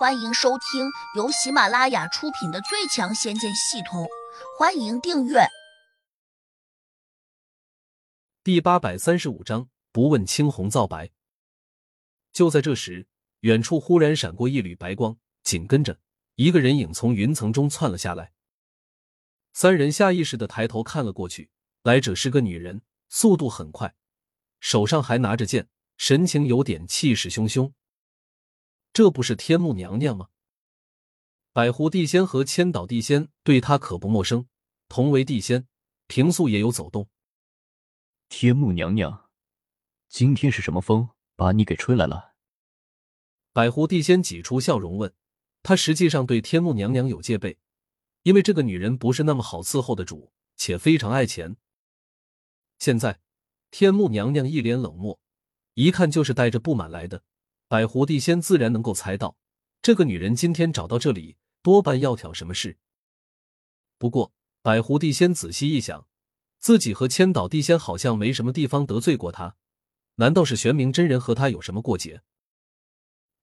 欢迎收听由喜马拉雅出品的《最强仙剑系统》，欢迎订阅。第八百三十五章：不问青红皂白。就在这时，远处忽然闪过一缕白光，紧跟着一个人影从云层中窜了下来。三人下意识的抬头看了过去，来者是个女人，速度很快，手上还拿着剑，神情有点气势汹汹。这不是天目娘娘吗？百狐地仙和千岛地仙对她可不陌生，同为地仙，平素也有走动。天目娘娘，今天是什么风把你给吹来了？百狐地仙挤出笑容问。他实际上对天目娘娘有戒备，因为这个女人不是那么好伺候的主，且非常爱钱。现在天目娘娘一脸冷漠，一看就是带着不满来的。百狐地仙自然能够猜到，这个女人今天找到这里，多半要挑什么事。不过，百狐地仙仔细一想，自己和千岛地仙好像没什么地方得罪过他，难道是玄冥真人和他有什么过节？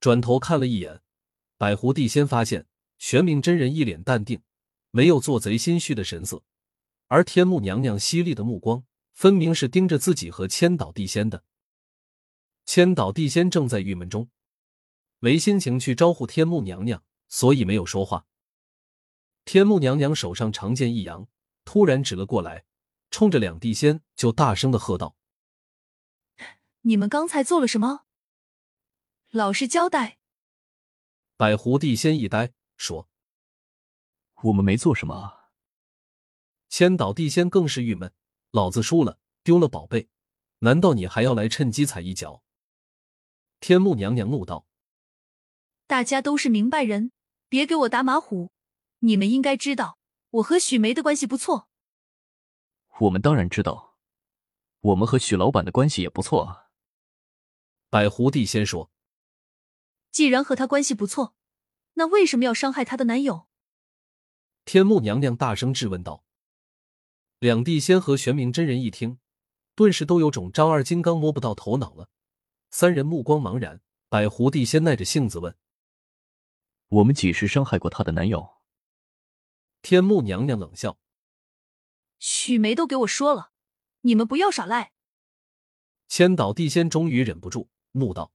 转头看了一眼，百狐地仙发现玄冥真人一脸淡定，没有做贼心虚的神色，而天目娘娘犀利的目光，分明是盯着自己和千岛地仙的。千岛地仙正在郁闷中，没心情去招呼天目娘娘，所以没有说话。天目娘娘手上长剑一扬，突然指了过来，冲着两地仙就大声的喝道：“你们刚才做了什么？老实交代！”百狐地仙一呆，说：“我们没做什么。”千岛地仙更是郁闷：“老子输了，丢了宝贝，难道你还要来趁机踩一脚？”天目娘娘怒道：“大家都是明白人，别给我打马虎。你们应该知道，我和许梅的关系不错。我们当然知道，我们和许老板的关系也不错啊。”百狐帝仙说：“既然和他关系不错，那为什么要伤害他的男友？”天目娘娘大声质问道。两地仙和玄冥真人一听，顿时都有种张二金刚摸不到头脑了。三人目光茫然，百狐帝仙耐着性子问：“我们几时伤害过她的男友？”天目娘娘冷笑：“许梅都给我说了，你们不要耍赖。”千岛地仙终于忍不住怒道：“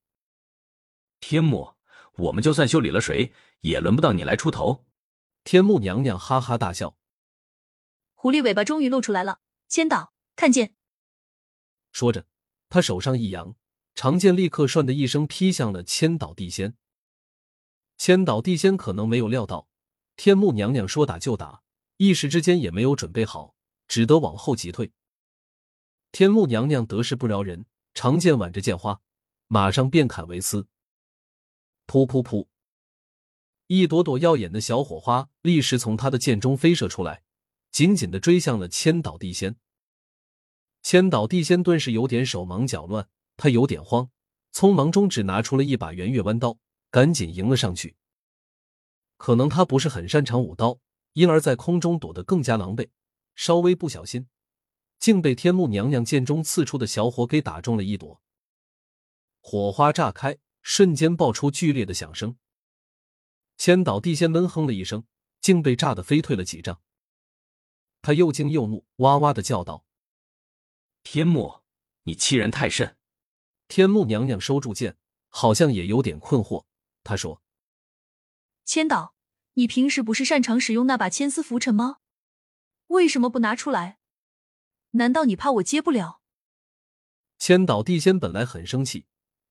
天目，我们就算修理了谁，也轮不到你来出头。”天目娘娘哈哈大笑：“狐狸尾巴终于露出来了，千岛看见。”说着，他手上一扬。长剑立刻唰的一声劈向了千岛地仙。千岛地仙可能没有料到天目娘娘说打就打，一时之间也没有准备好，只得往后急退。天目娘娘得势不饶人，长剑挽着剑花，马上便砍为丝。噗噗噗！一朵朵耀眼的小火花立时从他的剑中飞射出来，紧紧的追向了千岛地仙。千岛地仙顿时有点手忙脚乱。他有点慌，匆忙中只拿出了一把圆月弯刀，赶紧迎了上去。可能他不是很擅长舞刀，因而，在空中躲得更加狼狈。稍微不小心，竟被天目娘娘剑中刺出的小火给打中了一朵。火花炸开，瞬间爆出剧烈的响声。千岛地仙闷哼了一声，竟被炸得飞退了几丈。他又惊又怒，哇哇的叫道：“天目，你欺人太甚！”天木娘娘收住剑，好像也有点困惑。她说：“千岛，你平时不是擅长使用那把千丝拂尘吗？为什么不拿出来？难道你怕我接不了？”千岛地仙本来很生气，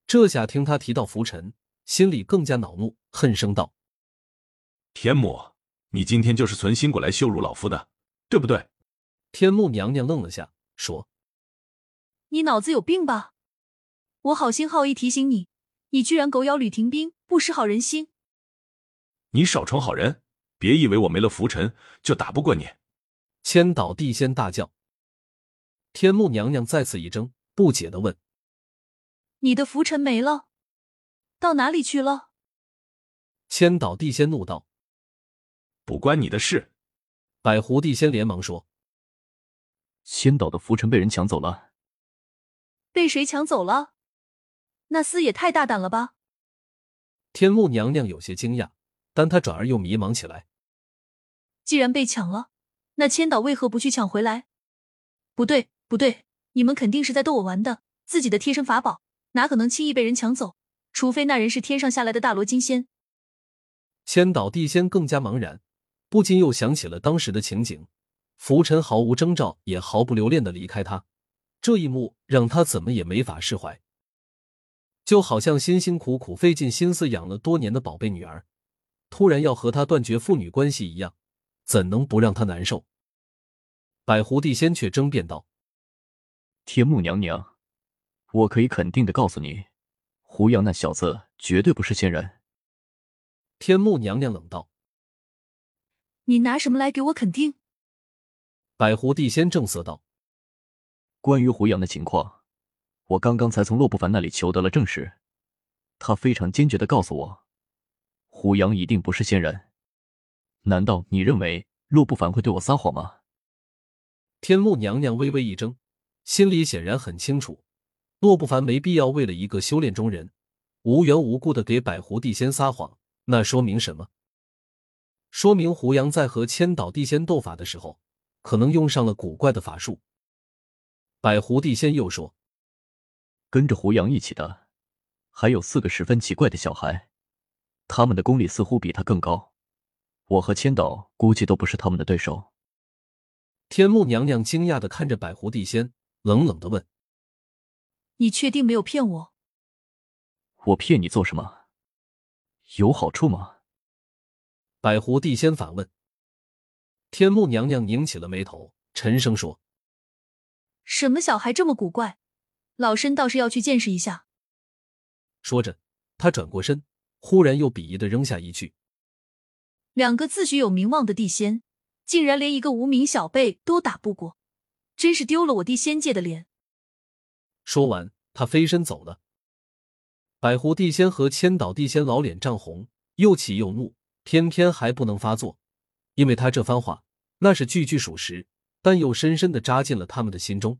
这下听他提到拂尘，心里更加恼怒，恨声道：“天母，你今天就是存心过来羞辱老夫的，对不对？”天木娘娘愣了下，说：“你脑子有病吧？”我好心好意提醒你，你居然狗咬吕廷宾，不识好人心。你少装好人，别以为我没了浮尘就打不过你。千岛地仙大叫。天目娘娘再次一怔，不解的问：“你的浮尘没了，到哪里去了？”千岛地仙怒道：“不关你的事。”百狐地仙连忙说：“千岛的浮尘被人抢走了。”被谁抢走了？那厮也太大胆了吧！天目娘娘有些惊讶，但她转而又迷茫起来。既然被抢了，那千岛为何不去抢回来？不对，不对，你们肯定是在逗我玩的。自己的贴身法宝哪可能轻易被人抢走？除非那人是天上下来的大罗金仙。千岛地仙更加茫然，不禁又想起了当时的情景。浮尘毫无征兆，也毫不留恋的离开他，这一幕让他怎么也没法释怀。就好像辛辛苦苦费尽心思养了多年的宝贝女儿，突然要和他断绝父女关系一样，怎能不让他难受？百狐帝仙却争辩道：“天目娘娘，我可以肯定的告诉你，胡杨那小子绝对不是仙人。”天目娘娘冷道：“你拿什么来给我肯定？”百狐帝仙正色道：“关于胡杨的情况，我刚刚才从洛不凡那里求得了证实，他非常坚决的告诉我，胡杨一定不是仙人。难道你认为洛不凡会对我撒谎吗？”天目娘娘微微一怔，心里显然很清楚，洛不凡没必要为了一个修炼中人，无缘无故的给百狐地仙撒谎。那说明什么？说明胡杨在和千岛地仙斗法的时候，可能用上了古怪的法术。百狐地仙又说：“跟着胡杨一起的，还有四个十分奇怪的小孩，他们的功力似乎比他更高。我和千岛估计都不是他们的对手。”天目娘娘惊讶的看着百狐地仙，冷冷的问：“你确定没有骗我？我骗你做什么？”有好处吗？百狐地仙反问。天目娘娘拧起了眉头，沉声说：“什么小孩这么古怪？老身倒是要去见识一下。”说着，他转过身，忽然又鄙夷的扔下一句：“两个自诩有名望的地仙，竟然连一个无名小辈都打不过，真是丢了我地仙界的脸。”说完，他飞身走了。百狐地仙和千岛地仙老脸涨红，又气又怒，偏偏还不能发作，因为他这番话那是句句属实，但又深深的扎进了他们的心中。